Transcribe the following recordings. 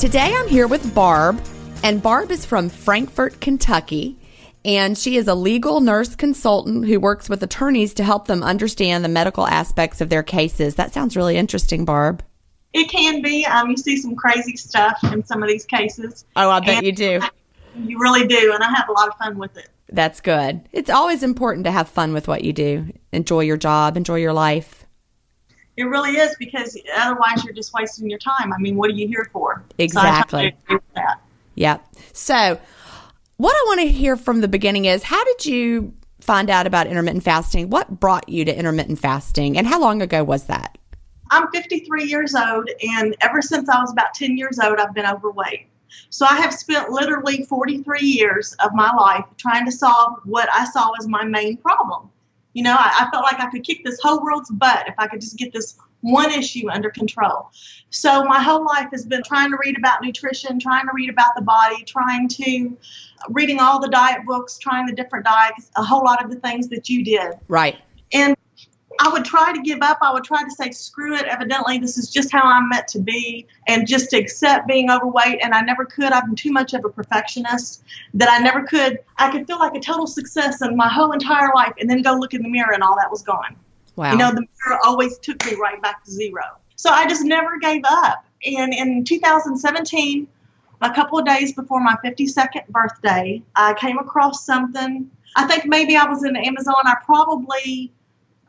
Today I'm here with Barb, and Barb is from Frankfort, Kentucky. And she is a legal nurse consultant who works with attorneys to help them understand the medical aspects of their cases. That sounds really interesting, Barb. It can be. Um, you see some crazy stuff in some of these cases. Oh, I bet you do. You really do, and I have a lot of fun with it. That's good. It's always important to have fun with what you do. Enjoy your job, enjoy your life. It really is because otherwise you're just wasting your time. I mean, what are you here for? Exactly. So yeah. So, what I want to hear from the beginning is how did you find out about intermittent fasting? What brought you to intermittent fasting, and how long ago was that? I'm 53 years old, and ever since I was about 10 years old, I've been overweight. So I have spent literally 43 years of my life trying to solve what I saw as my main problem. You know, I, I felt like I could kick this whole world's butt if I could just get this one issue under control. So my whole life has been trying to read about nutrition, trying to read about the body, trying to reading all the diet books, trying the different diets, a whole lot of the things that you did. Right. And I would try to give up. I would try to say, screw it. Evidently, this is just how I'm meant to be, and just accept being overweight. And I never could. I've been too much of a perfectionist that I never could. I could feel like a total success in my whole entire life, and then go look in the mirror, and all that was gone. Wow. You know, the mirror always took me right back to zero. So I just never gave up. And in 2017, a couple of days before my 52nd birthday, I came across something. I think maybe I was in Amazon. I probably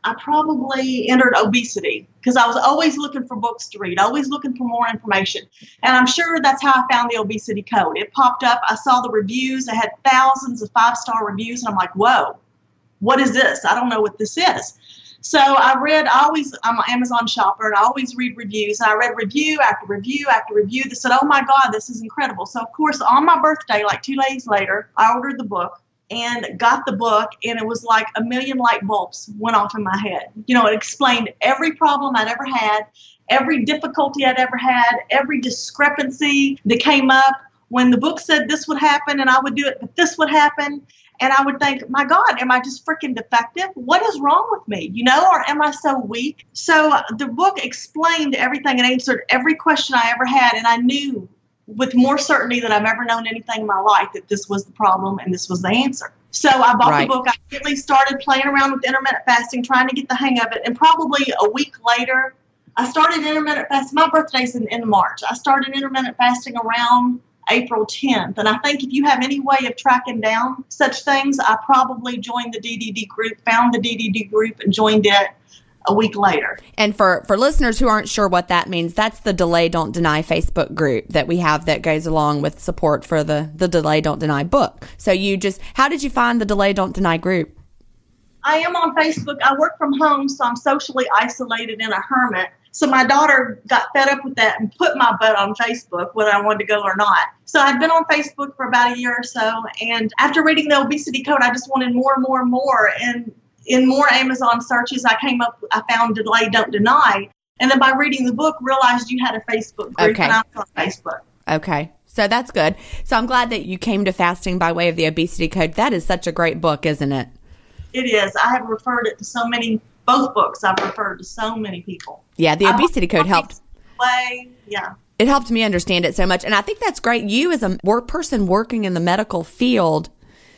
I probably entered obesity because I was always looking for books to read, always looking for more information. And I'm sure that's how I found the obesity code. It popped up, I saw the reviews, I had thousands of five star reviews, and I'm like, whoa, what is this? I don't know what this is. So I read, I always, I'm an Amazon shopper and I always read reviews. And I read review after review after review that said, oh my God, this is incredible. So, of course, on my birthday, like two days later, I ordered the book and got the book and it was like a million light bulbs went off in my head. You know, it explained every problem I'd ever had, every difficulty I'd ever had, every discrepancy that came up when the book said this would happen and I would do it, but this would happen. And I would think, my God, am I just freaking defective? What is wrong with me? You know, or am I so weak? So the book explained everything and answered every question I ever had. And I knew with more certainty than I've ever known anything in my life that this was the problem and this was the answer. So I bought right. the book. I immediately started playing around with intermittent fasting, trying to get the hang of it. And probably a week later, I started intermittent fasting. My birthday's in, in March. I started intermittent fasting around April 10th. And I think if you have any way of tracking down such things, I probably joined the DDD group, found the DDD group, and joined it a week later. And for for listeners who aren't sure what that means, that's the Delay Don't Deny Facebook group that we have that goes along with support for the the Delay Don't Deny book. So you just how did you find the Delay Don't Deny group? I am on Facebook. I work from home, so I'm socially isolated in a hermit. So my daughter got fed up with that and put my butt on Facebook, whether I wanted to go or not. So I've been on Facebook for about a year or so, and after reading the obesity code, I just wanted more and more and more. And in more Amazon searches, I came up, I found Delay Don't Deny. And then by reading the book, realized you had a Facebook group, okay. and I was on Facebook. Okay. So that's good. So I'm glad that you came to fasting by way of the obesity code. That is such a great book, isn't it? It is. I have referred it to so many, both books I've referred to so many people. Yeah, the obesity code helped. Way, yeah. It helped me understand it so much. And I think that's great. You, as a work person working in the medical field,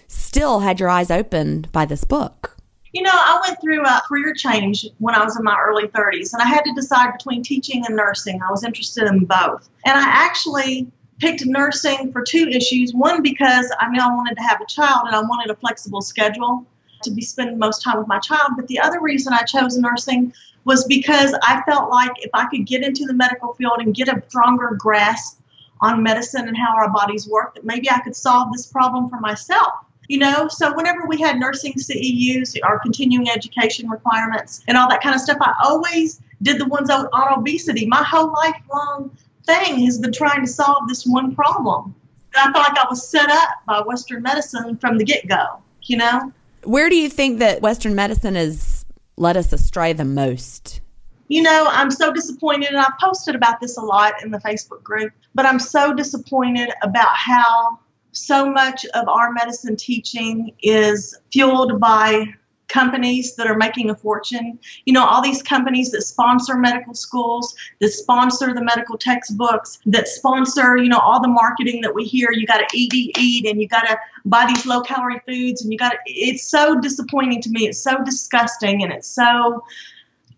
still had your eyes opened by this book. You know, I went through a career change when I was in my early 30s, and I had to decide between teaching and nursing. I was interested in both. And I actually picked nursing for two issues. One, because I knew I wanted to have a child and I wanted a flexible schedule to be spending most time with my child. But the other reason I chose nursing was because I felt like if I could get into the medical field and get a stronger grasp on medicine and how our bodies work, that maybe I could solve this problem for myself. You know, so whenever we had nursing CEUs, our continuing education requirements, and all that kind of stuff, I always did the ones on, obesity. My whole lifelong thing has been trying to solve this one problem. I felt like I was set up by Western medicine from the get go, you know? Where do you think that Western medicine has led us astray the most? You know, I'm so disappointed, and I've posted about this a lot in the Facebook group, but I'm so disappointed about how so much of our medicine teaching is fueled by companies that are making a fortune. You know, all these companies that sponsor medical schools, that sponsor the medical textbooks, that sponsor, you know, all the marketing that we hear. You got to eat, eat, eat, and you got to buy these low calorie foods, and you got to. It's so disappointing to me. It's so disgusting, and it's so.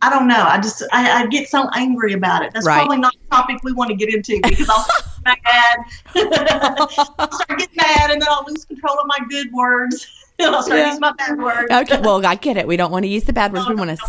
I don't know. I just I, I get so angry about it. That's right. probably not a topic we want to get into because I'll get mad. I'll start getting mad, and then I'll lose control of my good words. I'll start yeah. using my bad words. Okay, well, I get it. We don't want to use the bad words. we want to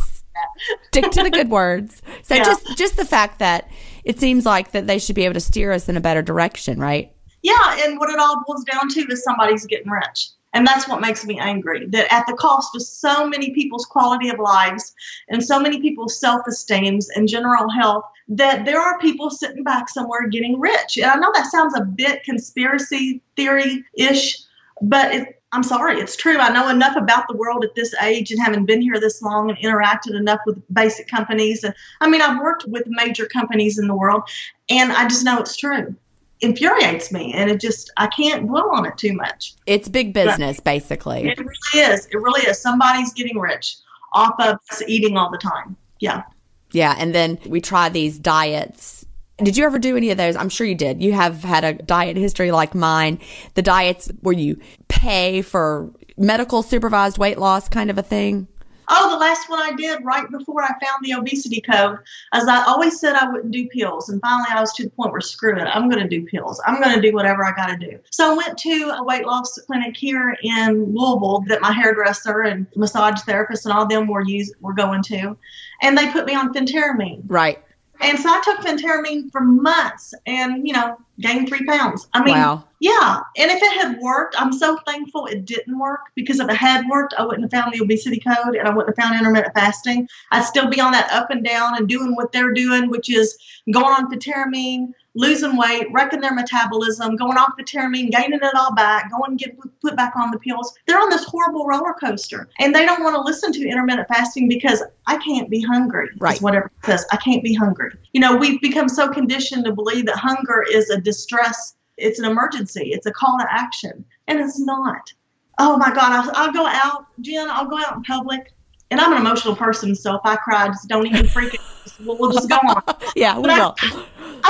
stick to the good words. So yeah. just just the fact that it seems like that they should be able to steer us in a better direction, right? Yeah, and what it all boils down to is somebody's getting rich. And that's what makes me angry. That at the cost of so many people's quality of lives and so many people's self esteems and general health, that there are people sitting back somewhere getting rich. And I know that sounds a bit conspiracy theory ish, but it, I'm sorry, it's true. I know enough about the world at this age and having been here this long and interacted enough with basic companies. And I mean, I've worked with major companies in the world, and I just know it's true. Infuriates me, and it just I can't dwell on it too much. It's big business, but basically. It really is. It really is. Somebody's getting rich off of eating all the time. Yeah. Yeah, and then we try these diets did you ever do any of those? I'm sure you did. You have had a diet history like mine. The diets where you pay for medical supervised weight loss kind of a thing. Oh, the last one I did right before I found the obesity code, as I always said I wouldn't do pills. And finally, I was to the point where screw it, I'm going to do pills. I'm going to do whatever I got to do. So I went to a weight loss clinic here in Louisville that my hairdresser and massage therapist and all them were use, were going to, and they put me on phentermine. Right. And so I took phentermine for months and, you know, gained three pounds. I mean, Wow. yeah. And if it had worked, I'm so thankful it didn't work because if it had worked, I wouldn't have found the obesity code and I wouldn't have found intermittent fasting. I'd still be on that up and down and doing what they're doing, which is going on phentermine, losing weight, wrecking their metabolism, going off phentermine, gaining it all back, going and get put back on the pills. They're on this horrible roller coaster and they don't want to listen to intermittent fasting because I can't be hungry. Right. Whatever it says, I can't be hungry. You know, we've become so conditioned to believe that hunger is a distress, it's an emergency, it's a call to action, and it's not. Oh my God, I'll, I'll go out, Jen, I'll go out in public. And I'm an emotional person, so if I cry, just don't even freak it. We'll, we'll just go on. Yeah, we But will. I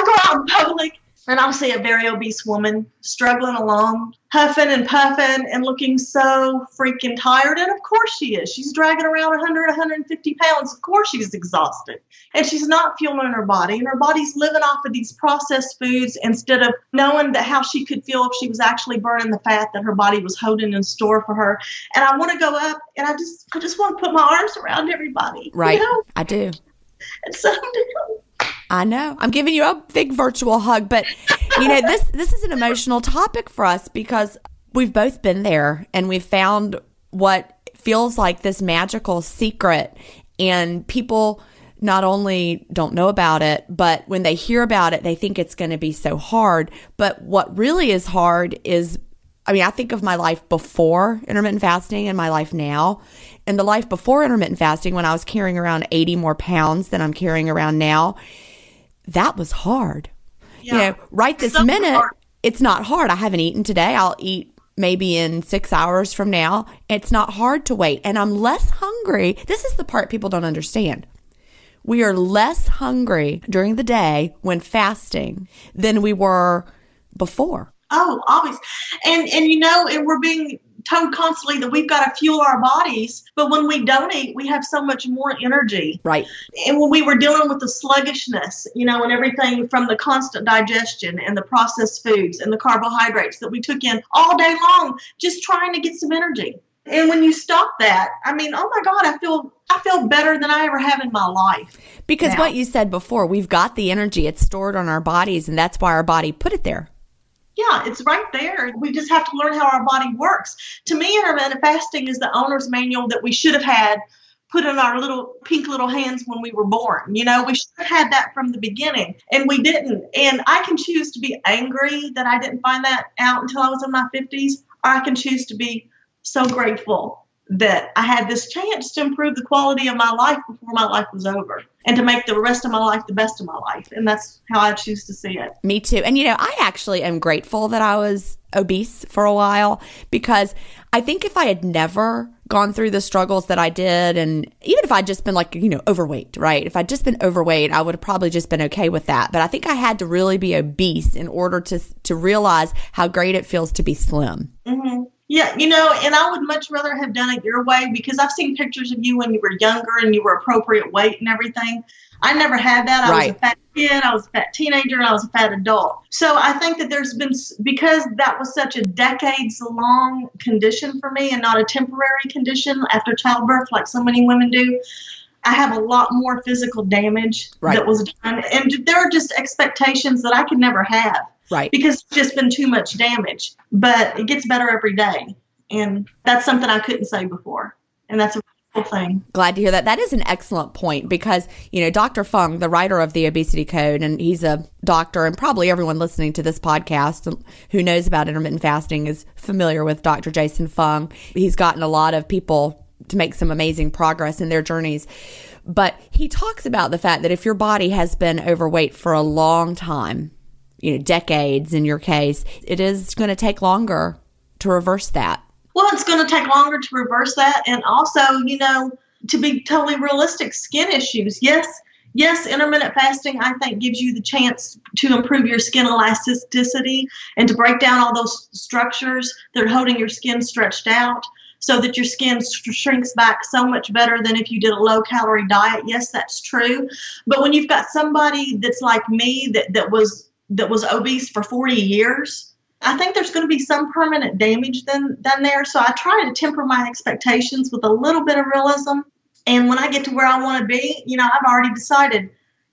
go out in public and I'll see a very obese woman struggling along, huffing and puffing and looking so freaking tired. And of course she is. She's dragging around 100, 150 pounds. Of course she's exhausted. And she's not fueling her body. And her body's living off of these processed foods instead of knowing that how she could feel if she was actually burning the fat that her body was holding in store for her. And I want to go up and I just I just want to put my arms around everybody. Right. You know? I do. And so I know. I'm giving you a big virtual hug, but you know, this this is an emotional topic for us because we've both been there and we've found what feels like this magical secret and people not only don't know about it, but when they hear about it, they think it's going to be so hard. But what really is hard is I mean, I think of my life before intermittent fasting and my life now. And the life before intermittent fasting, when I was carrying around 80 more pounds than I'm carrying around now, that was hard. You Yeah. know, right this minute, hard. it's not hard. I haven't eaten today. I'll eat maybe in six hours from now. It's not hard to wait. And I'm less hungry. This is the part people don't understand. We are less hungry during the day when fasting than we were before. Oh, always. And and you know, and we're being told constantly that we've got to fuel our bodies, but when we don't eat, we have so much more energy. Right. And when we were dealing with the sluggishness, you know, and everything from the constant digestion and the processed foods and the carbohydrates that we took in all day long, just trying to get some energy. And when you stop that, I mean, oh my God, I feel I feel better than I ever have in my life. Because now. what you said before, we've got the energy, it's stored on our bodies, and that's why our body put it there. Yeah, it's right there. We just have to learn how our body works. To me, intermittent fasting is the owner's manual that we should have had put in our little pink little hands when we were born. You know, we should have had that from the beginning, and we didn't. And I can choose to be angry that I didn't find that out until I was in my 50s, or I can choose to be so grateful that I had this chance to improve the quality of my life before my life was over and to make the rest of my life the best of my life. And that's how I choose to see it. Me too. And you know, I actually am grateful that I was obese for a while because I think if I had never gone through the struggles that I did, and even if I'd just been like, you know, overweight, right? If I'd just been overweight, I would have probably just been okay with that. But I think I had to really be obese in order to to realize how great it feels to be slim. hmm Yeah, you know, and I would much rather have done it your way because I've seen pictures of you when you were younger and you were appropriate weight and everything. I never had that. I was a fat kid, I was a fat teenager, and I was a fat adult. So I think that there's been, because that was such a decades long condition for me and not a temporary condition after childbirth like so many women do. I have a lot more physical damage Right. that was done. And there are just expectations that I could never have Right. because it's just been too much damage. But it gets better every day. And that's something I couldn't say before. And that's a cool thing. Glad to hear that. That is an excellent point because, you know, Dr. Fung, the writer of the Obesity Code, and he's a doctor, and probably everyone listening to this podcast who knows about intermittent fasting is familiar with Dr. Jason Fung. He's gotten a lot of people to make some amazing progress in their journeys. But he talks about the fact that if your body has been overweight for a long time, you know, decades in your case, it is going to take longer to reverse that. Well, it's going to take longer to reverse that. And also, you know, to be totally realistic, skin issues. Yes, yes, intermittent fasting, I think, gives you the chance to improve your skin elasticity and to break down all those structures that are holding your skin stretched out so that your skin sh- shrinks back so much better than if you did a low calorie diet. Yes, that's true. But when you've got somebody that's like me that, that was that was obese for 40 years, I think there's going to be some permanent damage then done there. So I try to temper my expectations with a little bit of realism. And when I get to where I want to be, you know, I've already decided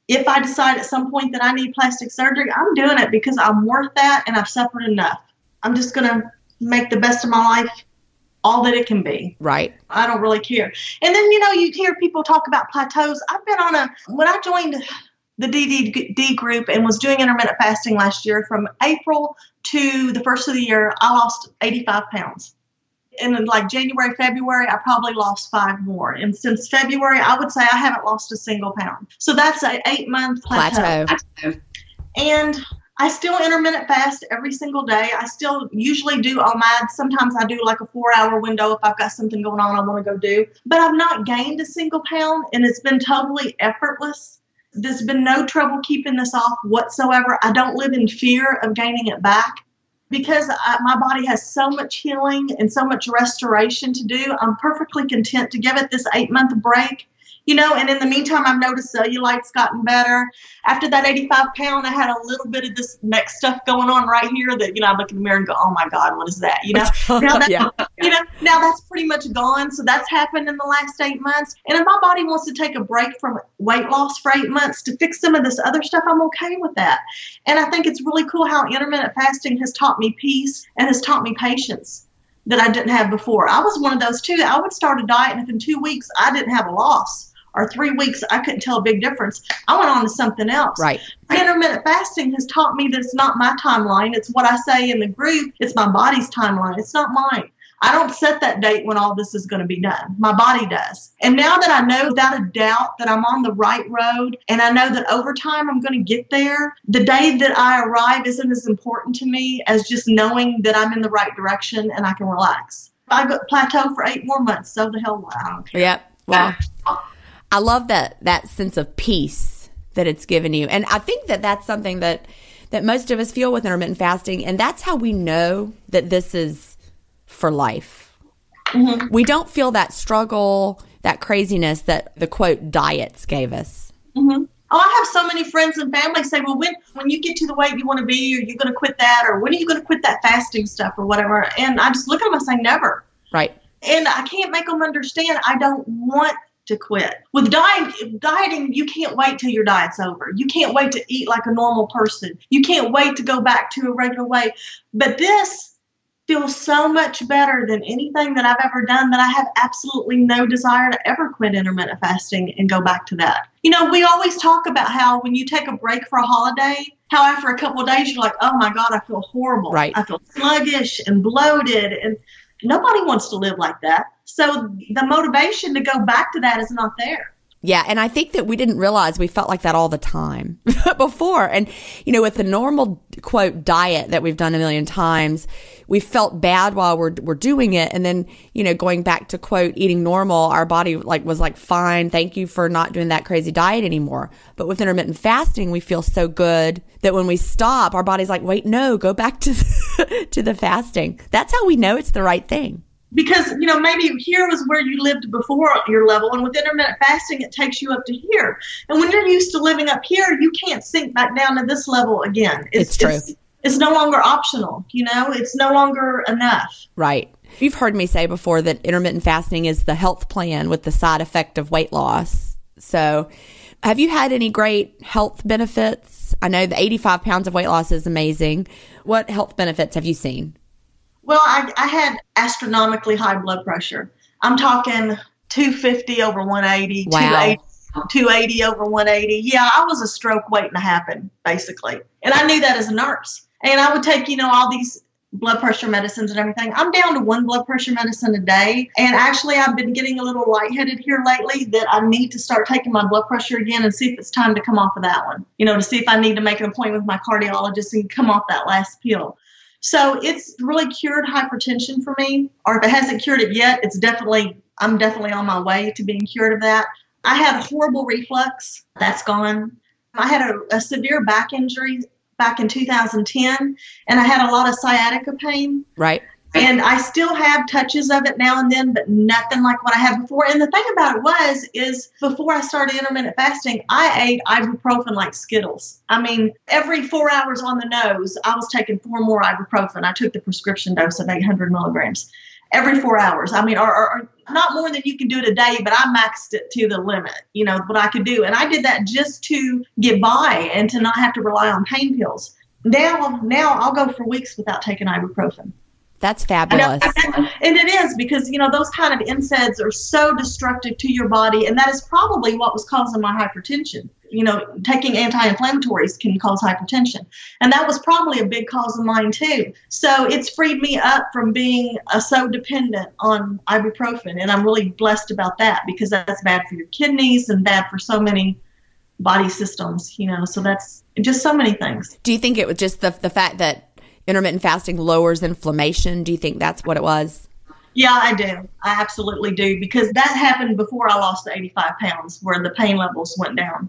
if I decide at some point that I need plastic surgery, I'm doing it because I'm worth that and I've suffered enough. I'm just going to make the best of my life all that it can be. Right. I don't really care. And then, you know, you hear people talk about plateaus. I've been on a, when I joined the DDD group and was doing intermittent fasting last year, from April to the first of the year, I lost 85 pounds. And in like January, February, I probably lost five more. And since February, I would say I haven't lost a single pound. So that's a eight month plateau. plateau. And I still intermittent fast every single day. I still usually do OMAD. Sometimes I do like a four hour window if I've got something going on I want to go do. But I've not gained a single pound and it's been totally effortless. There's been no trouble keeping this off whatsoever. I don't live in fear of gaining it back because I, my body has so much healing and so much restoration to do. I'm perfectly content to give it this eight month break you know, and in the meantime, I've noticed cellulite's gotten better. After that 85 pound, I had a little bit of this neck stuff going on right here that, you know, I look in the mirror and go, oh my God, what is that? You know, now that, yeah. you know, now that's pretty much gone. So that's happened in the last eight months. And if my body wants to take a break from weight loss for eight months to fix some of this other stuff, I'm okay with that. And I think it's really cool how intermittent fasting has taught me peace and has taught me patience that I didn't have before. I was one of those too. I would start a diet and if in two weeks I didn't have a loss or three weeks, I couldn't tell a big difference. I went on to something else. Right. Intermittent fasting has taught me that it's not my timeline. It's what I say in the group. It's my body's timeline. It's not mine. I don't set that date when all this is going to be done. My body does. And now that I know without a doubt that I'm on the right road and I know that over time I'm going to get there, the day that I arrive isn't as important to me as just knowing that I'm in the right direction and I can relax. I go plateau for eight more months, so the hell I don't care. Yep. Well, I love that that sense of peace that it's given you. And I think that that's something that that most of us feel with intermittent fasting and that's how we know that this is for life. Mm-hmm. We don't feel that struggle, that craziness that the quote diets gave us. Mm-hmm. Oh, I have so many friends and family say, "Well, when when you get to the weight you want to be, are you going to quit that, or when are you going to quit that fasting stuff, or whatever?" And I just look at them and say, "Never." Right. And I can't make them understand. I don't want to quit. With diet, dieting, you can't wait till your diet's over. You can't wait to eat like a normal person. You can't wait to go back to a regular way. But this feels so much better than anything that I've ever done that I have absolutely no desire to ever quit intermittent fasting and go back to that. You know, we always talk about how when you take a break for a holiday, how after a couple of days you're like, oh my God, I feel horrible. Right. I feel sluggish and bloated. And nobody wants to live like that. So the motivation to go back to that is not there. Yeah, and I think that we didn't realize we felt like that all the time before. And, you know, with the normal quote diet that we've done a million times, we felt bad while we're, we're doing it. And then, you know, going back to quote eating normal, our body like was like, fine, thank you for not doing that crazy diet anymore. But with intermittent fasting, we feel so good that when we stop, our body's like, wait, no, go back to the, to the fasting. That's how we know it's the right thing because you know maybe here was where you lived before your level and with intermittent fasting it takes you up to here. And when you're used to living up here you can't sink back down to this level again. It's, it's true. it's, it's no longer optional you know? It's no longer enough. Right. You've heard me say before that intermittent fasting is the health plan with the side effect of weight loss. So have you had any great health benefits? I know the 85 pounds of weight loss is amazing. What health benefits have you seen well, I, I had astronomically high blood pressure. I'm talking 250 over 180, wow. 280, 280 over 180. Yeah, I was a stroke waiting to happen, basically. And I knew that as a nurse. And I would take, you know, all these blood pressure medicines and everything. I'm down to one blood pressure medicine a day. And actually, I've been getting a little lightheaded here lately that I need to start taking my blood pressure again and see if it's time to come off of that one. You know, to see if I need to make an appointment with my cardiologist and come off that last pill. So it's really cured hypertension for me, or if it hasn't cured it yet, it's definitely, I'm definitely on my way to being cured of that. I had horrible reflux, that's gone. I had a, a severe back injury back in 2010, and I had a lot of sciatica pain. Right. And I still have touches of it now and then, but nothing like what I had before. And the thing about it was, is before I started intermittent fasting, I ate ibuprofen like Skittles. I mean, every four hours on the nose, I was taking four more ibuprofen. I took the prescription dose of 800 milligrams every four hours. I mean, or, or, or not more than you can do it a day, but I maxed it to the limit, you know, what I could do. And I did that just to get by and to not have to rely on pain pills. Now, now I'll go for weeks without taking ibuprofen. That's fabulous. And, and it is because, you know, those kind of NSAIDs are so destructive to your body. And that is probably what was causing my hypertension you know, taking anti-inflammatories can cause hypertension. And that was probably a big cause of mine too. So it's freed me up from being uh, so dependent on ibuprofen. And I'm really blessed about that because that's bad for your kidneys and bad for so many body systems, you know, so that's just so many things. Do you think it was just the, the fact that intermittent fasting lowers inflammation? Do you think that's what it was? Yeah, I do. I absolutely do because that happened before I lost the 85 pounds where the pain levels went down.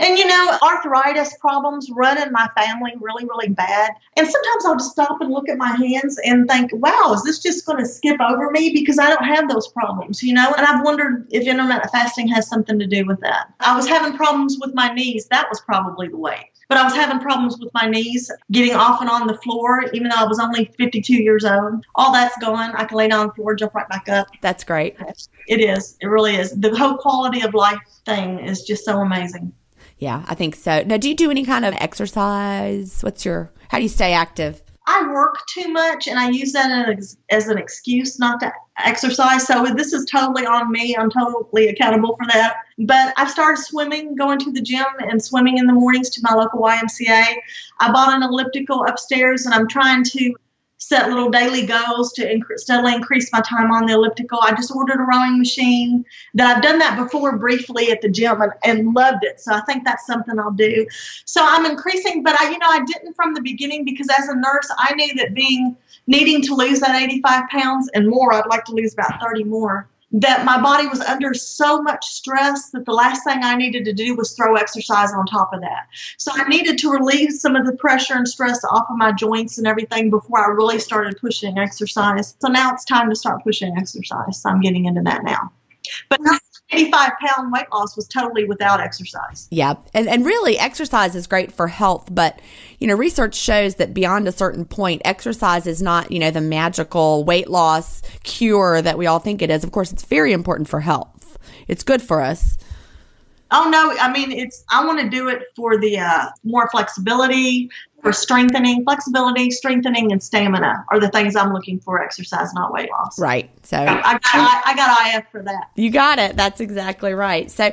And you know, arthritis problems run in my family really, really bad. And sometimes I'll just stop and look at my hands and think, wow, is this just going to skip over me? Because I don't have those problems, you know? And I've wondered if intermittent fasting has something to do with that. I was having problems with my knees. That was probably the way. But I was having problems with my knees, getting off and on the floor, even though I was only 52 years old. All that's gone. I can lay down on the floor, jump right back up. That's great. It is. It really is. The whole quality of life thing is just so amazing. Yeah, I think so. Now, do you do any kind of exercise? What's your, how do you stay active? I work too much and I use that as, an excuse not to exercise. So this is totally on me. I'm totally accountable for that. But I've started swimming, going to the gym and swimming in the mornings to my local YMCA. I bought an elliptical upstairs and I'm trying to set little daily goals to inc- steadily increase my time on the elliptical. I just ordered a rowing machine. That I've done that before briefly at the gym and, and loved it. So I think that's something I'll do. So I'm increasing, but I, you know, I didn't from the beginning because as a nurse, I knew that being needing to lose that 85 pounds and more, I'd like to lose about 30 more that my body was under so much stress that the last thing I needed to do was throw exercise on top of that. So I needed to relieve some of the pressure and stress off of my joints and everything before I really started pushing exercise. So now it's time to start pushing exercise. So I'm getting into that now. But 85 pound weight loss was totally without exercise. Yeah. And, and really, exercise is great for health. But, you know, research shows that beyond a certain point, exercise is not, you know, the magical weight loss cure that we all think it is. Of course, it's very important for health, it's good for us. Oh no, I mean it's I want to do it for the uh, more flexibility, for strengthening, flexibility, strengthening, and stamina are the things I'm looking for. Exercise, not weight loss. Right. So I got I, I got IF for that. You got it. That's exactly right. So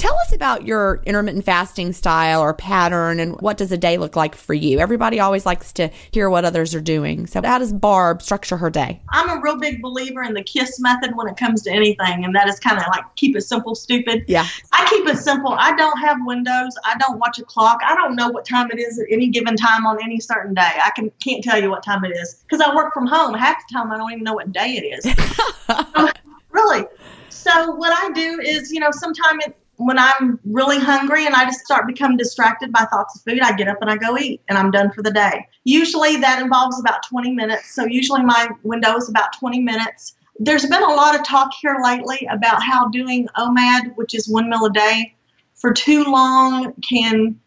Tell us about your intermittent fasting style or pattern and what does a day look like for you? Everybody always likes to hear what others are doing. So, how does Barb structure her day? I'm a real big believer in the KISS method when it comes to anything, and that is kind of like keep it simple, stupid. Yeah. I keep it simple. I don't have windows. I don't watch a clock. I don't know what time it is at any given time on any certain day. I can, can't tell you what time it is because I work from home. Half the time, I don't even know what day it is. really. So, what I do is, you know, sometimes it, when I'm really hungry and I just start becoming distracted by thoughts of food, I get up and I go eat and I'm done for the day. Usually that involves about 20 minutes. So usually my window is about 20 minutes. There's been a lot of talk here lately about how doing OMAD, which is one meal a day, for too long can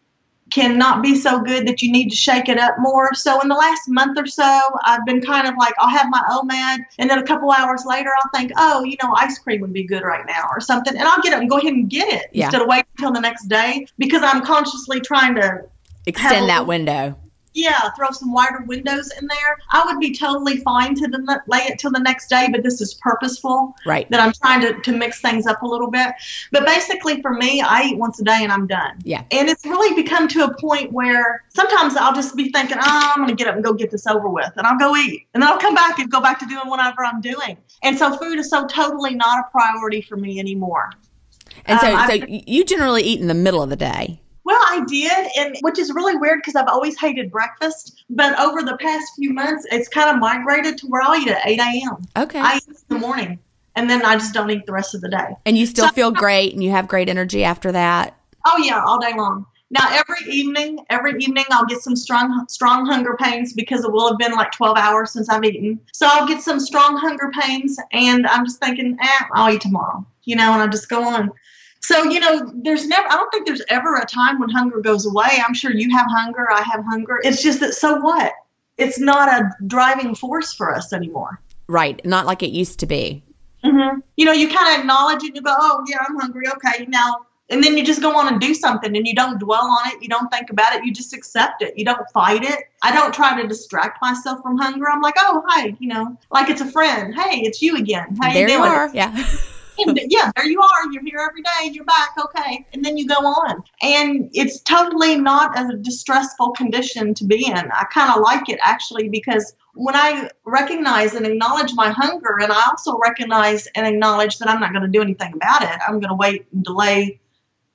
cannot be so good that you need to shake it up more. So in the last month or so, I've been kind of like, I'll have my OMAD, and then a couple hours later, I'll think, oh, you know, ice cream would be good right now or something, and I'll get up and go ahead and get it yeah. instead of waiting until the next day because I'm consciously trying to extend that window yeah, throw some wider windows in there. I would be totally fine to the, lay it till the next day, but this is purposeful. Right. That I'm trying to, to mix things up a little bit. But basically, for me, I eat once a day and I'm done. Yeah. And it's really become to a point where sometimes I'll just be thinking, oh, I'm going to get up and go get this over with, and I'll go eat. And then I'll come back and go back to doing whatever I'm doing. And so food is so totally not a priority for me anymore. And so, um, so you generally eat in the middle of the day. Well, I did, and which is really weird because I've always hated breakfast. But over the past few months, it's kind of migrated to where I'll eat at 8 a.m. Okay. I eat in the morning, and then I just don't eat the rest of the day. And you still so, feel great, and you have great energy after that. Oh yeah, all day long. Now every evening, every evening I'll get some strong strong hunger pains because it will have been like 12 hours since I've eaten. So I'll get some strong hunger pains, and I'm just thinking, eh, I'll eat tomorrow, you know, and I just go on. So, you know, there's never, I don't think there's ever a time when hunger goes away. I'm sure you have hunger, I have hunger. It's just that, so what? It's not a driving force for us anymore. Right. Not like it used to be. Mm-hmm. You know, you kind of acknowledge it and you go, oh, yeah, I'm hungry. Okay. Now, and then you just go on and do something and you don't dwell on it. You don't think about it. You just accept it. You don't fight it. I don't try to distract myself from hunger. I'm like, oh, hi, you know, like it's a friend. Hey, it's you again. How there you, you are. Yeah. and yeah, there you are. You're here every day. You're back. Okay. And then you go on. And it's totally not a distressful condition to be in. I kind of like it actually because when I recognize and acknowledge my hunger, and I also recognize and acknowledge that I'm not going to do anything about it, I'm going to wait and delay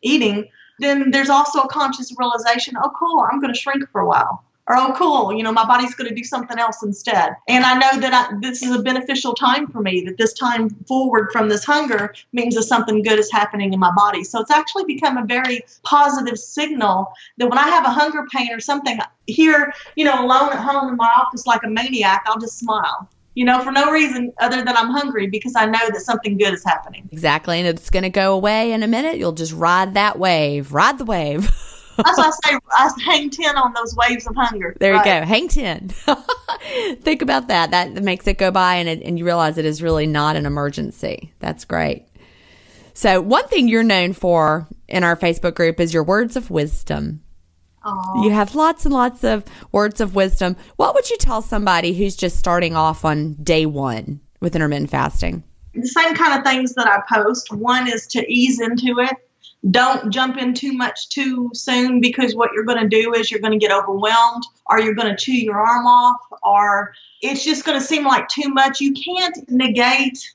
eating, then there's also a conscious realization oh, cool, I'm going to shrink for a while or oh cool you know my body's going to do something else instead and i know that I, this is a beneficial time for me that this time forward from this hunger means that something good is happening in my body so it's actually become a very positive signal that when i have a hunger pain or something here you know alone at home in my office like a maniac i'll just smile you know, for no reason other than I'm hungry because I know that something good is happening. Exactly. And it's going to go away in a minute. You'll just ride that wave, ride the wave. That's why I say I hang 10 on those waves of hunger. There right. you go. Hang 10. Think about that. That makes it go by and, it, and you realize it is really not an emergency. That's great. So, one thing you're known for in our Facebook group is your words of wisdom. Aww. You have lots and lots of words of wisdom. What would you tell somebody who's just starting off on day one with intermittent fasting? The same kind of things that I post. One is to ease into it don't jump in too much too soon because what you're going to do is you're going to get overwhelmed or you're going to chew your arm off or it's just going to seem like too much. You can't negate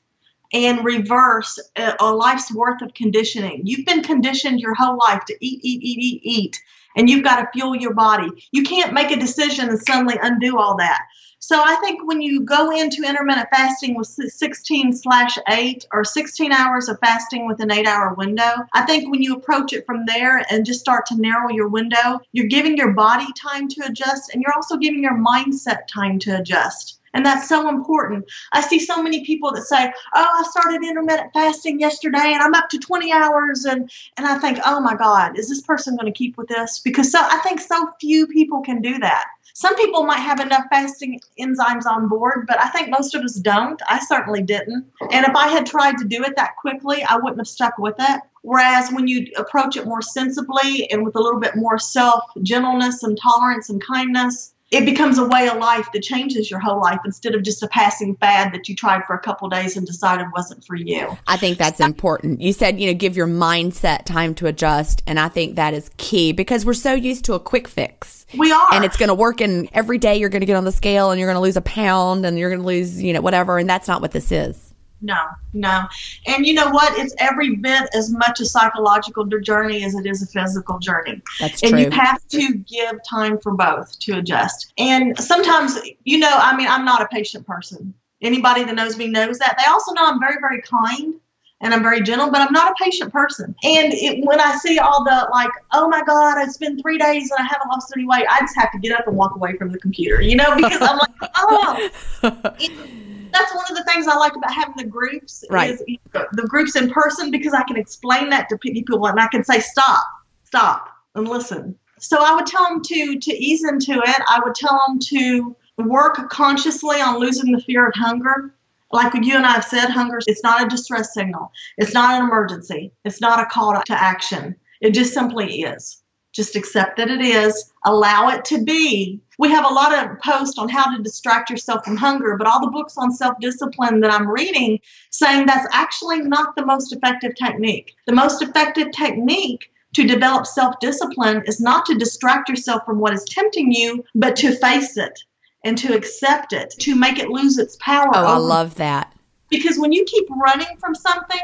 and reverse a, a, life's worth of conditioning. You've been conditioned your whole life to eat, eat, eat, eat, eat, and you've got to fuel your body. You can't make a decision and suddenly undo all that. So I think when you go into intermittent fasting with 16 slash 8 or 16 hours of fasting with an 8 hour window, I think when you approach it from there and just start to narrow your window, you're giving your body time to adjust and you're also giving your mindset time to adjust. And that's so important. I see so many people that say, Oh, I started intermittent fasting yesterday and I'm up to 20 hours. And, and I think, Oh my God, is this person going to keep with this? Because so I think so few people can do that. Some people might have enough fasting enzymes on board, but I think most of us don't. I certainly didn't. And if I had tried to do it that quickly, I wouldn't have stuck with it. Whereas when you approach it more sensibly and with a little bit more self gentleness and tolerance and kindness, it becomes a way of life that changes your whole life instead of just a passing fad that you tried for a couple days and decided wasn't for you. I think that's important. You said, you know, give your mindset time to adjust. And I think that is key because we're so used to a quick fix. We are. And it's going to work. And every day you're going to get on the scale and you're going to lose a pound and you're going to lose, you know, whatever. And that's not what this is. No, no. And you know what? It's every bit as much a psychological journey as it is a physical journey. That's and true. you have to give time for both to adjust. And sometimes, you know, I mean, I'm not a patient person. Anybody that knows me knows that. They also know I'm very, very kind and I'm very gentle, but I'm not a patient person. And it, when I see all the like, oh my God, it's been three days and I haven't lost any weight, I just have to get up and walk away from the computer, you know, because I'm like, oh. that's one of the things I like about having the groups right. is the groups in person because I can explain that to people and I can say stop, stop, and listen. So I would tell them to to ease into it. I would tell them to work consciously on losing the fear of hunger. Like you and I have said, hunger it's not a distress signal. It's not an emergency. It's not a call to action. It just simply is. Just accept that it is, allow it to be. We have a lot of posts on how to distract yourself from hunger, but all the books on self discipline that I'm reading saying that's actually not the most effective technique. The most effective technique to develop self discipline is not to distract yourself from what is tempting you, but to face it and to accept it, to make it lose its power. Oh, I love that. Because when you keep running from something,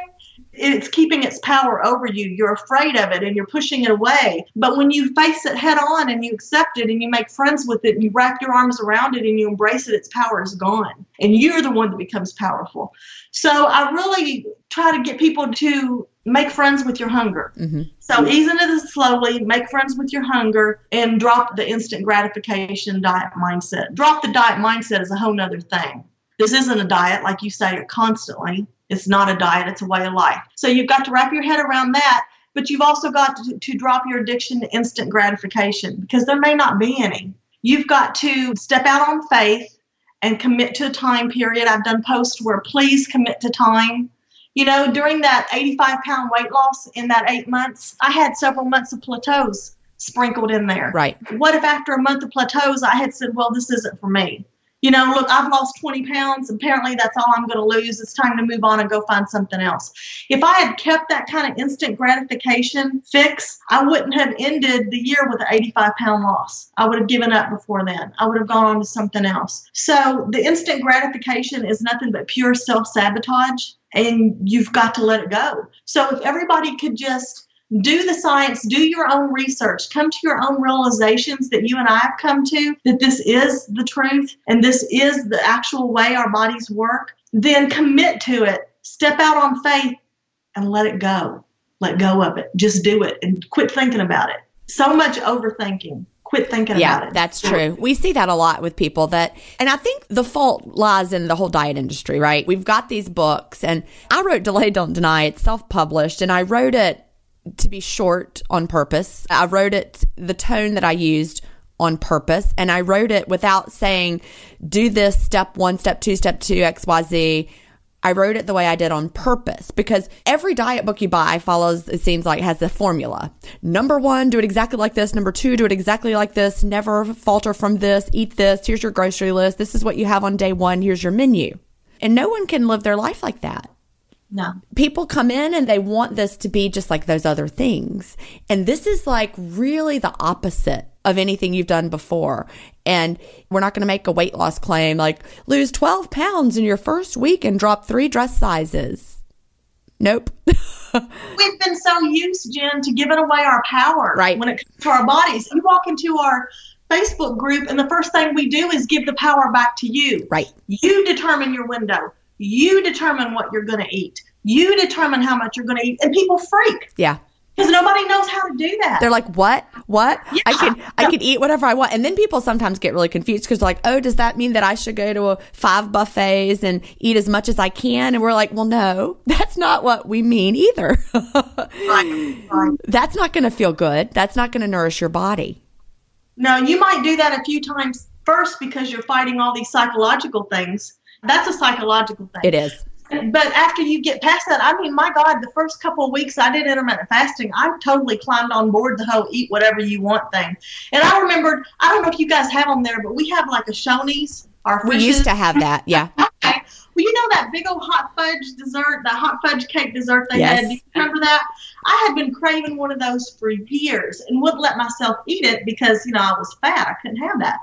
it's keeping its power over you. You're afraid of it and you're pushing it away. But when you face it head on and you accept it and you make friends with it and you wrap your arms around it and you embrace it, its power is gone. And you're the one that becomes powerful. So I really try to get people to make friends with your hunger. Mm-hmm. So ease into this slowly, make friends with your hunger, and drop the instant gratification diet mindset. Drop the diet mindset is a whole nother thing. This isn't a diet, like you say constantly. It's not a diet, it's a way of life. So you've got to wrap your head around that, but you've also got to, to drop your addiction to instant gratification because there may not be any. You've got to step out on faith and commit to a time period. I've done posts where please commit to time. You know, during that 85 pound weight loss in that eight months, I had several months of plateaus sprinkled in there. Right. What if after a month of plateaus, I had said, well, this isn't for me? You know, look, I've lost 20 pounds. Apparently, that's all I'm going to lose. It's time to move on and go find something else. If I had kept that kind of instant gratification fix, I wouldn't have ended the year with an 85 pound loss. I would have given up before then. I would have gone on to something else. So, the instant gratification is nothing but pure self sabotage, and you've got to let it go. So, if everybody could just do the science, do your own research, come to your own realizations that you and I have come to that this is the truth and this is the actual way our bodies work, then commit to it. Step out on faith and let it go. Let go of it. Just do it and quit thinking about it. So much overthinking. Quit thinking yeah, about it. that's true. We see that a lot with people that, and I think the fault lies in the whole diet industry, right? We've got these books, and I wrote Delay Don't Deny. It's self published, and I wrote it to be short on purpose. I wrote it the tone that I used on purpose and I wrote it without saying do this step 1, step 2, step 2 XYZ. I wrote it the way I did on purpose because every diet book you buy follows, it seems like, has the formula. Number one, do it exactly like this. Number two, do it exactly like this. Never falter from this. Eat this. Here's your grocery list. This is what you have on day one. Here's your menu. And no one can live their life like that. No. People come in and they want this to be just like those other things. And this is like really the opposite of anything you've done before. And we're not going to make a weight loss claim like lose 12 pounds in your first week and drop three dress sizes. Nope. We've been so used, Gin, to giving away our power right. when it comes to our bodies. You walk into our Facebook group, and the first thing we do is give the power back to you. Right. You determine your window. You determine what you're going to eat. You determine how much you're going to eat, and people freak. Yeah. Because nobody knows how to do that. They're like, "What? What? Yeah. I can I can eat whatever I want." And then people sometimes get really confused because they're like, "Oh, does that mean that I should go to a five buffets and eat as much as I can?" And we're like, "Well, no, that's not what we mean either. right. Right. That's not going to feel good. That's not going to nourish your body." No, you might do that a few times first because you're fighting all these psychological things. That's a psychological thing. It is. But after you get past that, I mean, my God, the first couple of weeks I did intermittent fasting, I totally climbed on board the whole eat whatever you want thing. And I remembered, I don't know if you guys have them there, but we have like a Shoney's. Our we used to have that, yeah. okay. Well, you know that big old hot fudge dessert, the hot fudge cake dessert they yes. had. Do you remember that? I had been craving one of those for years and wouldn't let myself eat it because, you know, I was fat. I couldn't have that.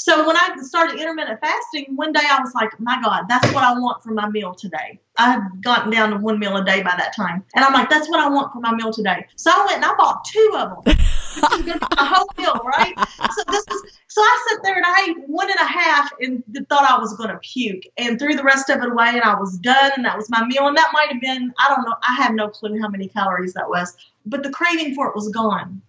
So when I started intermittent fasting, one day I was like, my God, that's what I want for my meal today. I had gotten down to one meal a day by that time. And I'm like, that's what I want for my meal today. So I went and I bought two of them. a whole meal, right? So this is so I sat there and I ate one and a half and thought I was gonna puke and threw the rest of it away and I was done and that was my meal. And that might have been, I don't know, I have no clue how many calories that was. But the craving for it was gone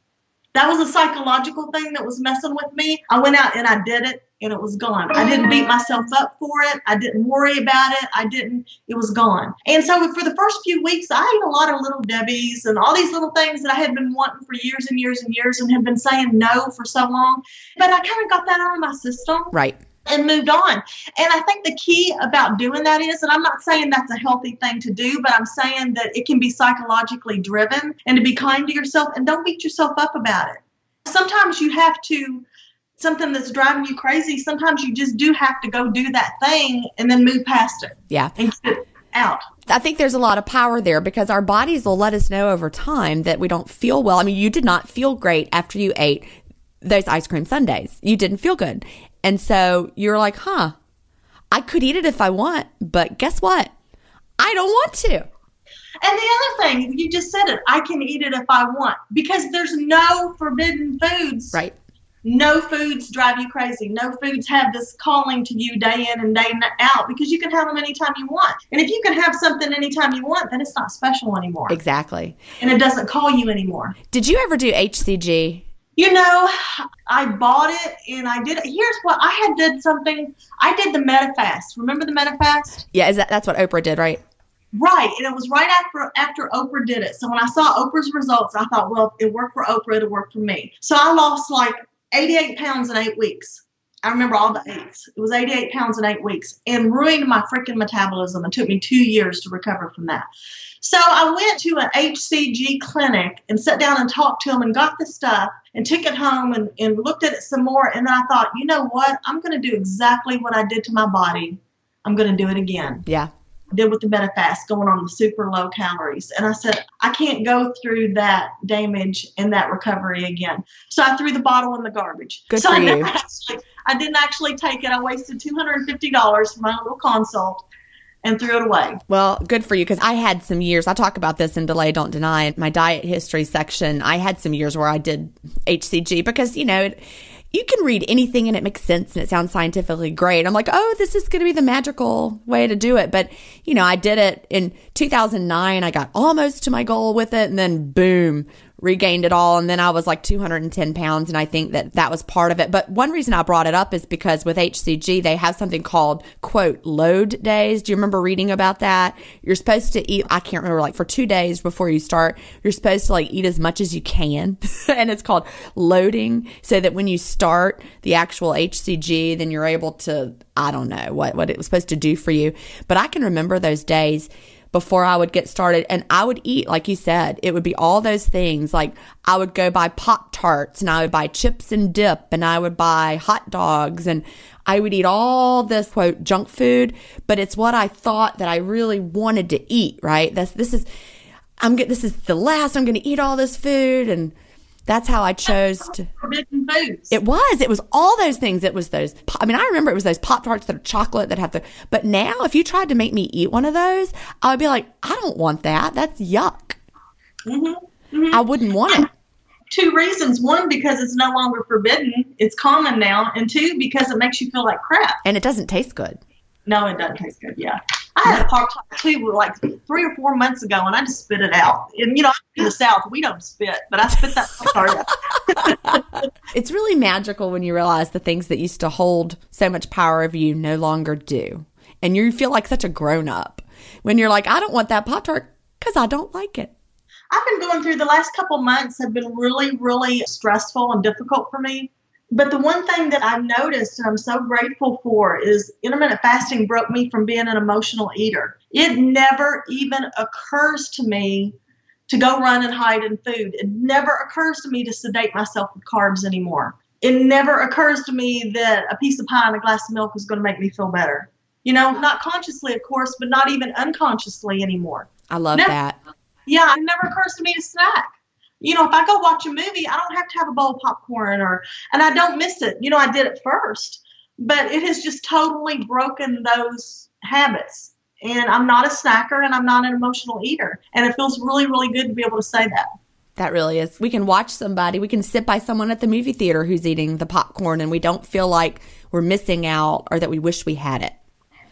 that was a psychological thing that was messing with me. I went out and I did it and it was gone. I didn't beat myself up for it. I didn't worry about it. I didn't, it was gone. And so for the first few weeks, I ate a lot of little Debbie's and all these little things that I had been wanting for years and years and years and had been saying no for so long. But I kind of got that out of my system. Right and moved on. And I think the key about doing that is, and I'm not saying that's a healthy thing to do, but I'm saying that it can be psychologically driven and to be kind to yourself and don't beat yourself up about it. Sometimes you have to, something that's driving you crazy, sometimes you just do have to go do that thing and then move past it. Yeah. And get it out. I think there's a lot of power there because our bodies will let us know over time that we don't feel well. I mean, you did not feel great after you ate those ice cream sundaes. You didn't feel good. And so you're like, huh, I could eat it if I want, but guess what? I don't want to. And the other thing, you just said it, I can eat it if I want because there's no forbidden foods. Right. No foods drive you crazy. No foods have this calling to you day in and day out because you can have them anytime you want. And if you can have something anytime you want, then it's not special anymore. Exactly. And it doesn't call you anymore. Did you ever do HCG? You know, I bought it and I did. Here's what I had did something. I did the MetaFast. Remember the MetaFast? Yeah, is that that's what Oprah did, right? Right, and it was right after after Oprah did it. So when I saw Oprah's results, I thought, well, it worked for Oprah, it'll work for me. So I lost like 88 pounds in eight weeks. I remember all the eights. It was 88 pounds in eight weeks and ruined my freaking metabolism. It took me two years to recover from that. So I went to an HCG clinic and sat down and talked to them and got the stuff and took it home and, and looked at it some more. And then I thought, you know what? I'm going to do exactly what I did to my body. I'm going to do it again. Yeah. Did with the MetaFast, going on the super low calories. And I said, I can't go through that damage and that recovery again. So I threw the bottle in the garbage. Good so for I you. Actually, I didn't actually take it. I wasted $250 for my little consult and threw it away. Well, good for you because I had some years. I talk about this in Delay Don't Deny my diet history section. I had some years where I did HCG because, you know, it, you can read anything and it makes sense and it sounds scientifically great. I'm like, oh, this is going to be the magical way to do it. But, you know, I did it in 2009. I got almost to my goal with it and then boom, regained it all. And then I was like 210 pounds. And I think that that was part of it. But one reason I brought it up is because with HCG, they have something called quote load days. Do you remember reading about that? You're supposed to eat, I can't remember, like for two days before you start, you're supposed to like eat as much as you can. and it's called loading so that when you start the actual HCG, then you're able to, I don't know what, what it was supposed to do for you. But I can remember those days before I would get started. And I would eat, like you said, it would be all those things. Like I would go buy Pop Tarts and I would buy chips and dip and I would buy hot dogs and I would eat all this quote junk food, but it's what I thought that I really wanted to eat, right? That's, this is, I'm get, this is the last I'm going to eat all this food and that's how I chose to. It was. It was all those things. It was those. I mean, I remember it was those Pop Tarts that are chocolate that have the. But now, if you tried to make me eat one of those, I would be like, I don't want that. That's yuck. Mm-hmm. Mm-hmm. I wouldn't want it. Two reasons. One, because it's no longer forbidden, it's common now. And two, because it makes you feel like crap. And it doesn't taste good. No, it doesn't taste good. Yeah. I had a Pop Tart too, like three or four months ago, and I just spit it out. And you know, in the South, we don't spit, but I spit that Pop out. it's really magical when you realize the things that used to hold so much power over you no longer do. And you feel like such a grown up when you're like, I don't want that Pop Tart because I don't like it. I've been going through the last couple months have been really, really stressful and difficult for me But the one thing that I've noticed and I'm so grateful for is intermittent fasting broke me from being an emotional eater. It never even occurs to me to go run and hide in food. It never occurs to me to sedate myself with carbs anymore. It never occurs to me that a piece of pie and a glass of milk is going to make me feel better. You know, not consciously, of course, but not even unconsciously anymore. I love Never- that. Yeah, it never occurs to me to snack. You know, if I go watch a movie, I don't have to have a bowl of popcorn or, and I don't miss it. You know, I did it first, but it has just totally broken those habits. And I'm not a snacker and I'm not an emotional eater. And it feels really, really good to be able to say that. That really is. We can watch somebody, we can sit by someone at the movie theater who's eating the popcorn and we don't feel like we're missing out or that we wish we had it.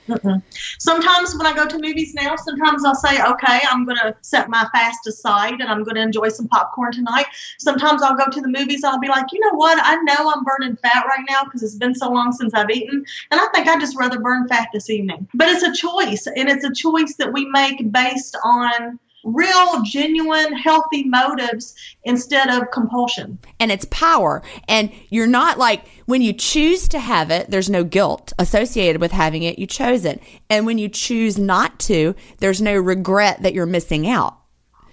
Mm-mm. Sometimes when I go to movies now, sometimes I'll say, okay, I'm going to set my fast aside and I'm going to enjoy some popcorn tonight. Sometimes I'll go to the movies I'll be like, you know what? I know I'm burning fat right now because it's been so long since I've eaten. And I think I'd just rather burn fat this evening. But it's a choice, and it's a choice that we make based on real, genuine, healthy motives instead of compulsion. and it's power. And you're not like when you choose to have it, there's no guilt associated with having it. You chose it. And when you choose not to, there's no regret that you're missing out.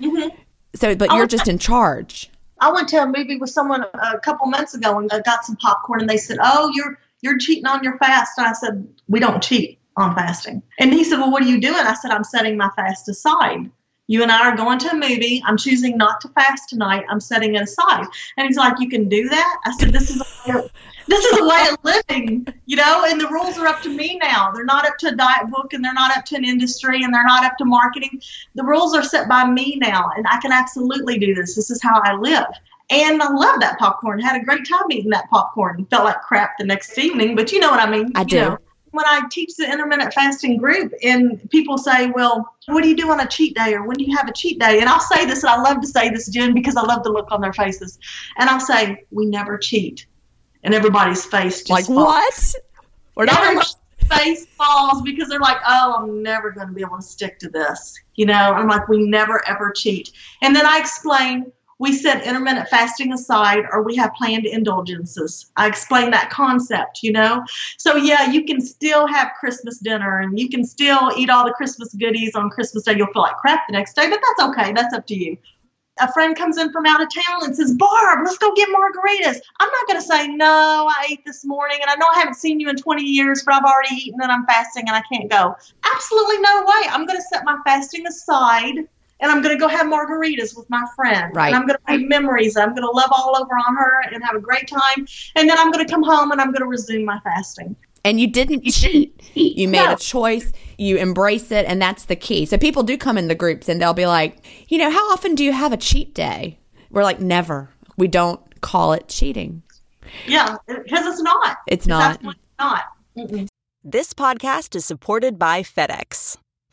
Mm-hmm. So, but you're just in charge. I went to a movie with someone a couple months ago and I got some popcorn and they said, "Oh, you're you're cheating on your fast." And I said, "We don't cheat on fasting." And he said, "Well, what are you doing?" I said, "I'm setting my fast aside." You and I are going to a movie. I'm choosing not to fast tonight. I'm setting it aside. And he's like, "You can do that?" I said, "This is a way of, this is a way of living, you know. And the rules are up to me now. They're not up to a diet book, and they're not up to an industry, and they're not up to marketing. The rules are set by me now, and I can absolutely do this. This is how I live." And I love that popcorn. Had a great time eating that popcorn. Felt like crap the next evening, but you know what I mean. I You do. know, when I teach the intermittent fasting group, and people say, "Well, what do you do on a cheat day, or when do you have a cheat day?" And I'll say this, and I love to say this, Gin, because I love the look on their faces. And I'll say, "We never cheat," and everybody's face just Like, falls. what? We're not. Everybody's face falls because they're like, "Oh, I'm never going to be able to stick to this." You know, I'm like, "We never ever cheat," and then I explain. We set intermittent fasting aside, or we have planned indulgences. I explain that concept, you know. So yeah, you can still have Christmas dinner, and you can still eat all the Christmas goodies on Christmas Day. You'll feel like crap the next day, but that's okay. That's up to you. A friend comes in from out of town and says, Barb, let's go get margaritas. I'm not going to say, no, I ate this morning and I know I haven't seen you in 20 years, but I've already eaten and I'm fasting and I can't go. Absolutely no way. I'm going to set my fasting aside and I'm going to go have margaritas with my friend. Right. And I'm going to make memories. I'm going to love all over on her and have a great time. And then I'm going to come home and I'm going to resume my fasting. And you didn't cheat. You made No. a choice. You embrace it, and that's the key. So people do come in the groups, and they'll be like, you know, how often do you have a cheat day? We're like, never. We don't call it cheating. Yeah, because it's not. It's not. absolutely not. Mm-mm. This podcast is supported by FedEx.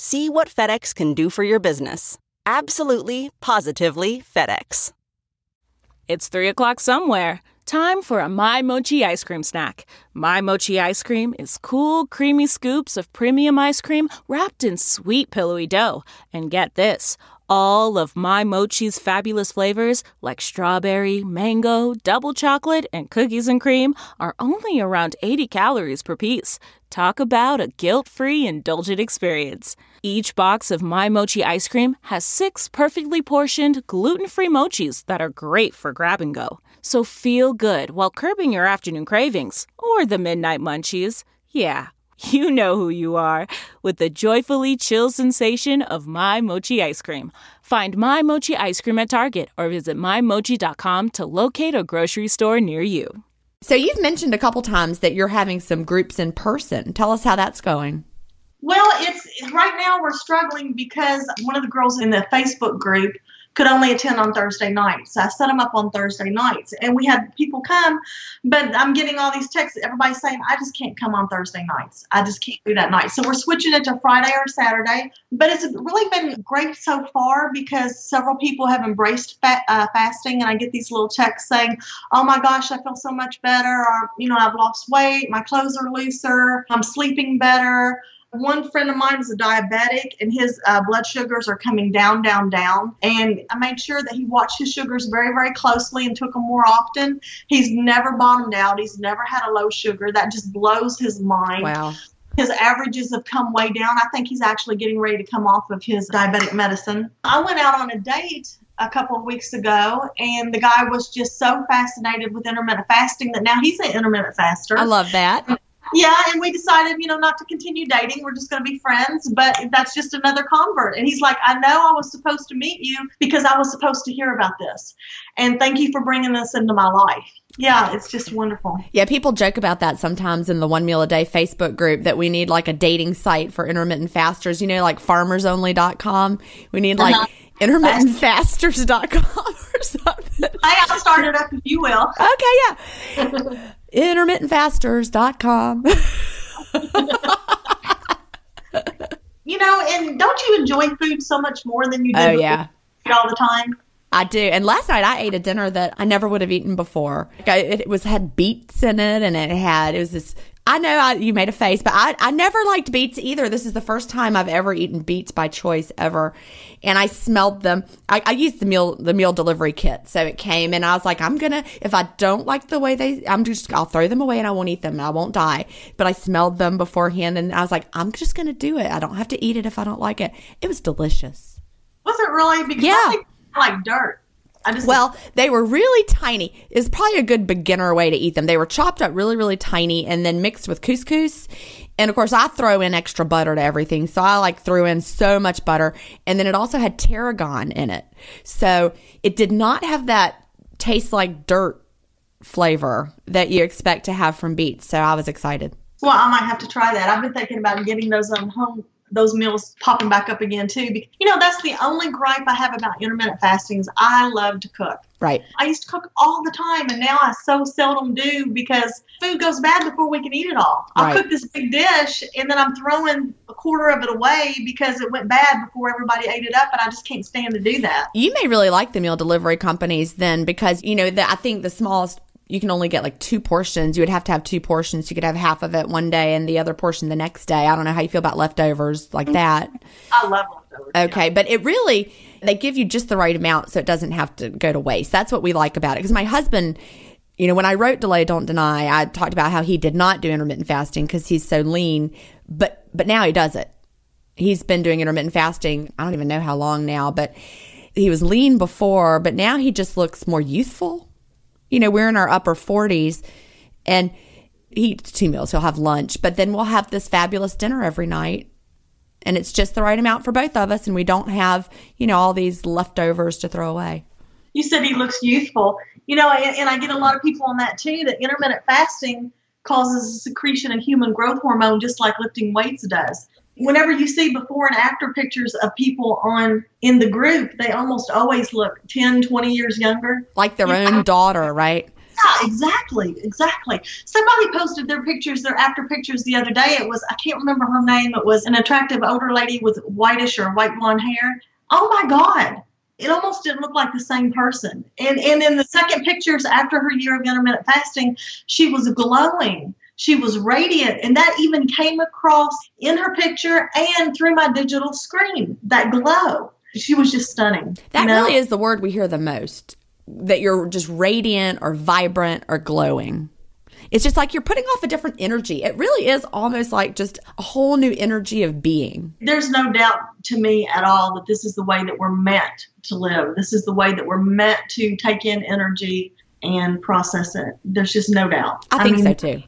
See what FedEx can do for your business. Absolutely, positively FedEx. It's 3 o'clock somewhere. Time for a My Mochi ice cream snack. My Mochi ice cream is cool, creamy scoops of premium ice cream wrapped in sweet, pillowy dough. And get this all of My Mochi's fabulous flavors, like strawberry, mango, double chocolate, and cookies and cream, are only around 80 calories per piece. Talk about a guilt free, indulgent experience. Each box of My Mochi ice cream has six perfectly portioned, gluten free mochis that are great for grab and go. So feel good while curbing your afternoon cravings or the midnight munchies. Yeah, you know who you are with the joyfully chill sensation of My Mochi ice cream. Find My Mochi ice cream at Target or visit MyMochi.com to locate a grocery store near you. So you've mentioned a couple times that you're having some groups in person. Tell us how that's going. Well, it's right now we're struggling because one of the girls in the Facebook group could only attend on Thursday nights. So I set them up on Thursday nights, and we had people come. But I'm getting all these texts. Everybody's saying I just can't come on Thursday nights. I just can't do that night. So we're switching it to Friday or Saturday. But it's really been great so far because several people have embraced fa- uh, fasting, and I get these little texts saying, "Oh my gosh, I feel so much better," or you know, I've lost weight, my clothes are looser, I'm sleeping better. One friend of mine is a diabetic, and his uh, blood sugars are coming down, down, down. And I made sure that he watched his sugars very, very closely and took them more often. He's never bottomed out. He's never had a low sugar. That just blows his mind. Wow. His averages have come way down. I think he's actually getting ready to come off of his diabetic medicine. I went out on a date a couple of weeks ago, and the guy was just so fascinated with intermittent fasting that now he's an intermittent faster. I love that. Yeah, and we decided, you know, not to continue dating. We're just going to be friends, but that's just another convert. And he's like, I know I was supposed to meet you because I was supposed to hear about this. And thank you for bringing this into my life. Yeah, it's just wonderful. Yeah, people joke about that sometimes in the one meal a day Facebook group that we need like a dating site for intermittent fasters, you know, like farmersonly.com. We need like Uh-huh. intermittentfasters.com or something. Hey, I'll start it up if you will. Okay, yeah. intermittentfasters.com. You know, and don't you enjoy food so much more than you do Oh, yeah. all the time? I do. And last night I ate a dinner that I never would have eaten before. Like I, it was had beets in it, and it had it was this. I know I, you made a face, but I I never liked beets either. This is the first time I've ever eaten beets by choice ever, and I smelled them. I, I used the meal the meal delivery kit, so it came, and I was like, I'm gonna if I don't like the way they, I'm just I'll throw them away and I won't eat them and I won't die. But I smelled them beforehand, and I was like, I'm just gonna do it. I don't have to eat it if I don't like it. It was delicious. Was it really? Because Yeah. I like dirt. Well, they were really tiny. It's probably a good beginner way to eat them. They were chopped up really, really tiny and then mixed with couscous. And of course, I throw in extra butter to everything. So I like threw in so much butter. And then it also had tarragon in it. So it did not have that taste like dirt flavor that you expect to have from beets. So I was excited. Well, I might have to try that. I've been thinking about getting those on home those meals popping back up again too. You know, that's the only gripe I have about intermittent fasting is I love to cook. Right. I used to cook all the time, and now I so seldom do because food goes bad before we can eat it all. I'll Right. cook this big dish, and then I'm throwing a quarter of it away because it went bad before everybody ate it up, and I just can't stand to do that. You may really like the meal delivery companies then because, you know, the, I think the smallest, you can only get like two portions. You would have to have two portions. You could have half of it one day and the other portion the next day. I don't know how you feel about leftovers like that. I love leftovers. Okay. But it really, they give you just the right amount so it doesn't have to go to waste. That's what we like about it. Because my husband, you know, when I wrote Delay Don't Deny, I talked about how he did not do intermittent fasting because he's so lean, but, but now he does it. He's been doing intermittent fasting. I don't even know how long now, but he was lean before, but now he just looks more youthful. You know, we're in our upper 40s and he eats two meals. He'll have lunch, but then we'll have this fabulous dinner every night. And it's just the right amount for both of us. And we don't have, you know, all these leftovers to throw away. you said he looks youthful. You know, and, I get a lot of people on that too. That intermittent fasting causes a secretion of human growth hormone, just like lifting weights does. Whenever you see before and after pictures of people on in the group, they almost always look 10, 20 years younger. Like their Yeah. own daughter, right? Yeah, exactly, exactly. Somebody posted their pictures, their after pictures the other day. It was I can't remember her name. It was an attractive older lady with whitish or white blonde hair. Oh my God. It almost didn't look like the same person. And and in the second pictures after her year of intermittent fasting, she was glowing. She was radiant. And that even came across in her picture and through my digital screen. That glow. She was just stunning. That you know? really is the word we hear the most that you're just radiant or vibrant or glowing. It's just like you're putting off a different energy. It really is almost like just a whole new energy of being. there's no doubt to me at all that this is the way that we're meant to live. This is the way that we're meant to take in energy and process it. There's just no doubt. I think mean, so too.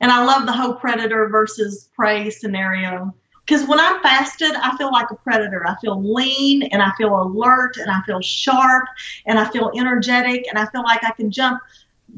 And I love the whole predator versus prey scenario. Because when I'm fasted, I feel like a predator. I feel lean and I feel alert and I feel sharp and I feel energetic and I feel like I can jump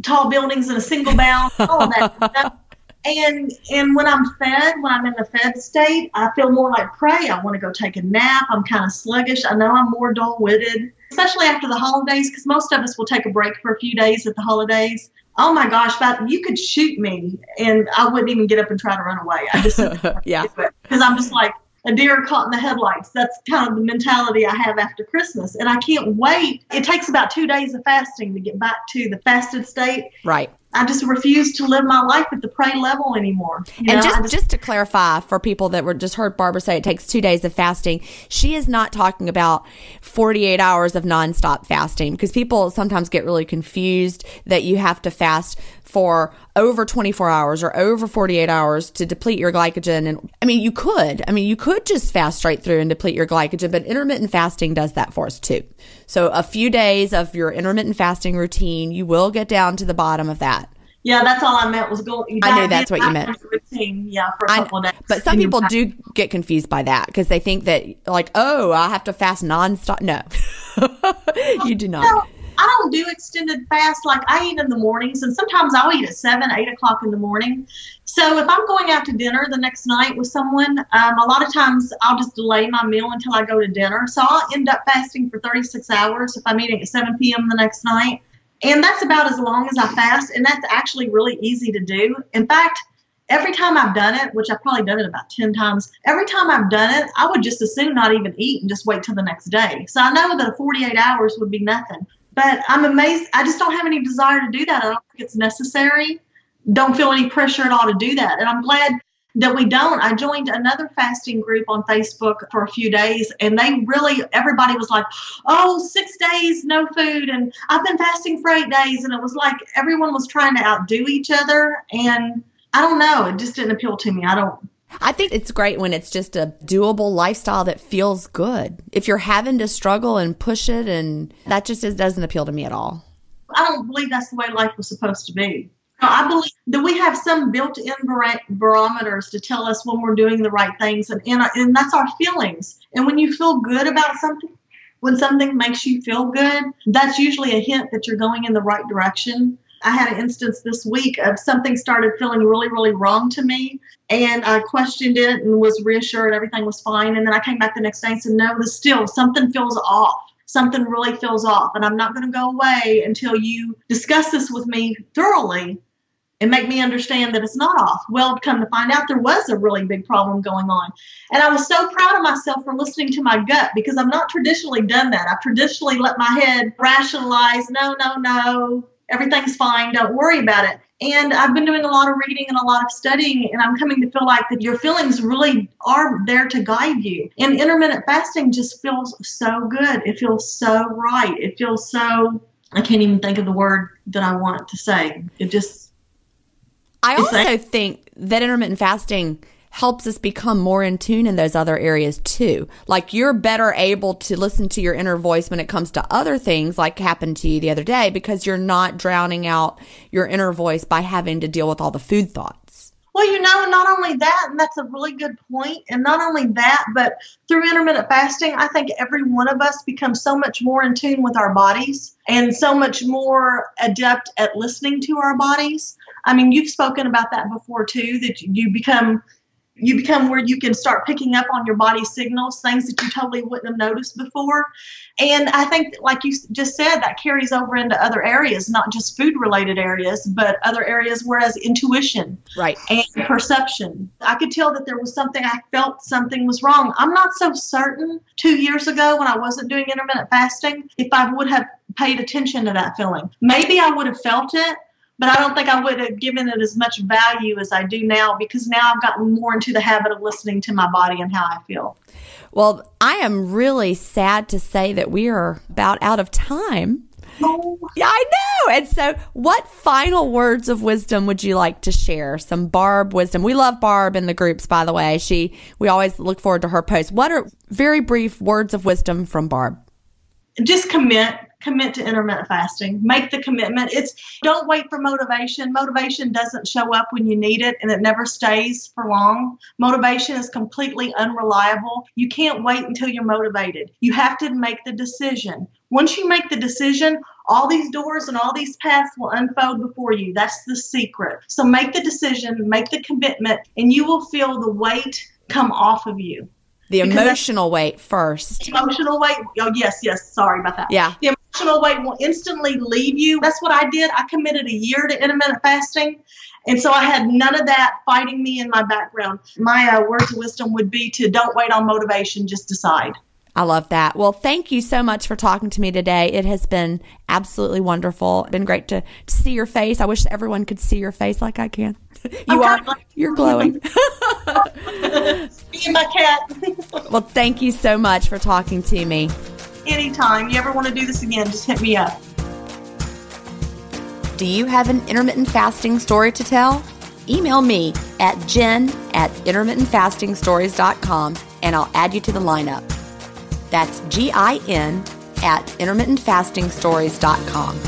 tall buildings in a single bound, all that. And and when I'm fed, when I'm in the fed state, I feel more like prey. I want to go take a nap. I'm kind of sluggish. I know I'm more dull witted. Especially after the holidays, because most of us will take a break for a few days at the holidays. Oh my gosh, but you could shoot me and I wouldn't even get up and try to run away. I just yeah, because I'm just like a deer caught in the headlights. That's kind of the mentality I have after Christmas, and I can't wait. It takes about two days of fasting to get back to the fasted state. Right. I just refuse to live my life at the prey level anymore. You and know, just, just, just to clarify for people that were just heard Barbara say it takes two days of fasting, she is not talking about 48 hours of nonstop fasting because people sometimes get really confused that you have to fast for over 24 hours or over 48 hours to deplete your glycogen. And I mean, you could, I mean, you could just fast straight through and deplete your glycogen, but intermittent fasting does that for us too. So a few days of your intermittent fasting routine, you will get down to the bottom of that. Yeah, that's all I meant was going. I knew that's what you meant. Routine, yeah, for a couple I, days. But some people do get confused by that because they think that, like, oh, I have to fast nonstop. No, you do not. No, I don't do extended fast. Like I eat in the mornings, and sometimes I'll eat at seven, eight o'clock in the morning. So if I'm going out to dinner the next night with someone, um, a lot of times I'll just delay my meal until I go to dinner. So I'll end up fasting for 36 hours if I'm eating at 7 p.m. the next night. And that's about as long as I fast, and that's actually really easy to do. In fact, every time I've done it, which I've probably done it about 10 times, every time I've done it, I would just as soon not even eat and just wait till the next day. So I know that 48 hours would be nothing. But I'm amazed. I just don't have any desire to do that. I don't think it's necessary. Don't feel any pressure at all to do that. And I'm glad that we don't. I joined another fasting group on Facebook for a few days, and they really, everybody was like, oh, six days, no food. And I've been fasting for eight days. And it was like everyone was trying to outdo each other. And I don't know. It just didn't appeal to me. I don't. I think it's great when it's just a doable lifestyle that feels good. If you're having to struggle and push it, and that just doesn't appeal to me at all. I don't believe that's the way life was supposed to be. I believe that we have some built-in barometers to tell us when we're doing the right things, and, and and that's our feelings. And when you feel good about something, when something makes you feel good, that's usually a hint that you're going in the right direction. I had an instance this week of something started feeling really, really wrong to me. And I questioned it and was reassured everything was fine. And then I came back the next day and said, no, this still something feels off. Something really feels off. And I'm not going to go away until you discuss this with me thoroughly and make me understand that it's not off. Well, come to find out, there was a really big problem going on. And I was so proud of myself for listening to my gut because I've not traditionally done that. I've traditionally let my head rationalize, no, no, no, everything's fine, don't worry about it. And I've been doing a lot of reading and a lot of studying, and I'm coming to feel like that your feelings really are there to guide you. And intermittent fasting just feels so good. It feels so right. It feels so, I can't even think of the word that I want to say. It just. I also like, think that intermittent fasting helps us become more in tune in those other areas too. Like you're better able to listen to your inner voice when it comes to other things like happened to you the other day because you're not drowning out your inner voice by having to deal with all the food thoughts. Well, you know, not only that, and that's a really good point, and not only that, but through intermittent fasting, I think every one of us becomes so much more in tune with our bodies and so much more adept at listening to our bodies. I mean, you've spoken about that before too, that you become you become where you can start picking up on your body signals, things that you totally wouldn't have noticed before. And I think, like you just said, that carries over into other areas, not just food related areas, but other areas, whereas intuition right. and perception. I could tell that there was something, I felt something was wrong. I'm not so certain two years ago when I wasn't doing intermittent fasting if I would have paid attention to that feeling. Maybe I would have felt it, but I don't think I would have given it as much value as I do now because now I've gotten more into the habit of listening to my body and how I feel. Well, I am really sad to say that we are about out of time. Oh. Yeah, I know. And so, what final words of wisdom would you like to share? Some Barb wisdom. We love Barb in the groups, by the way. She, we always look forward to her posts. What are very brief words of wisdom from Barb? Just commit commit to intermittent fasting. Make the commitment. It's don't wait for motivation. Motivation doesn't show up when you need it and it never stays for long. Motivation is completely unreliable. You can't wait until you're motivated. You have to make the decision. Once you make the decision, all these doors and all these paths will unfold before you. That's the secret. So make the decision, make the commitment, and you will feel the weight come off of you. The emotional weight first. Emotional weight. Oh, yes, yes. Sorry about that. Yeah. The emotional weight will instantly leave you. That's what I did. I committed a year to intermittent fasting. And so I had none of that fighting me in my background. My uh, words of wisdom would be to don't wait on motivation, just decide. I love that. Well, thank you so much for talking to me today. It has been absolutely wonderful. It's been great to, to see your face. I wish everyone could see your face like I can. You are you're glowing. Me and my cat. well, thank you so much for talking to me. Anytime you ever want to do this again, just hit me up. Do you have an intermittent fasting story to tell? Email me at gin at intermittentfastingstories.com and I'll add you to the lineup. That's G I N at intermittentfastingstories.com.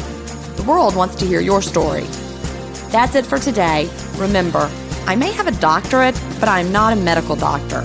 The world wants to hear your story. That's it for today. Remember, I may have a doctorate, but I'm not a medical doctor.